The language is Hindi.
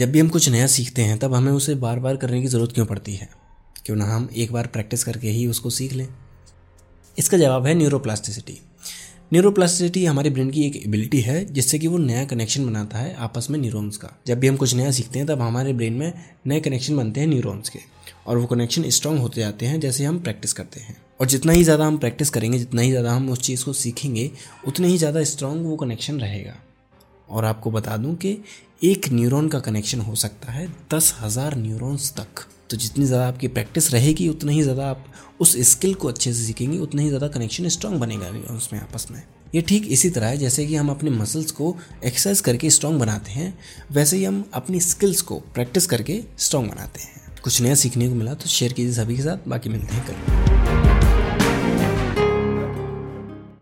जब भी हम कुछ नया सीखते हैं, तब हमें उसे बार बार करने की ज़रूरत क्यों पड़ती है? क्यों ना हम एक बार प्रैक्टिस करके ही उसको सीख लें? इसका जवाब है न्यूरोप्लास्टिसिटी। न्यूरोप्लास्टिसिटी हमारे ब्रेन की एक एबिलिटी है, जिससे कि वो नया कनेक्शन बनाता है आपस में न्यूरॉन्स का। जब भी हम कुछ नया सीखते हैं, तब हमारे ब्रेन में नए कनेक्शन बनते हैं न्यूरॉन्स के, और वो कनेक्शन स्ट्रांग होते जाते हैं जैसे हम प्रैक्टिस करते हैं। और जितना ही ज़्यादा हम प्रैक्टिस करेंगे, जितना ही ज़्यादा हम उस चीज़ को सीखेंगे, उतने ही ज़्यादा स्ट्रांग वो कनेक्शन रहेगा। और आपको बता दूँ कि एक न्यूरॉन का कनेक्शन हो सकता है दस हज़ार न्यूरॉन्स तक। तो जितनी ज़्यादा आपकी प्रैक्टिस रहेगी, उतना ही ज़्यादा आप उस स्किल को अच्छे से सीखेंगे, उतना ही ज़्यादा कनेक्शन स्ट्रांग बनेगा उसमें, आपस में। ये ठीक इसी तरह है, जैसे कि हम अपने मसल्स को एक्सरसाइज करके स्ट्रांग बनाते हैं, वैसे ही हम अपनी स्किल्स को प्रैक्टिस करके स्ट्रांग बनाते हैं। कुछ नया सीखने को मिला तो शेयर कीजिए सभी के साथ, बाकी मिलते हैं कल।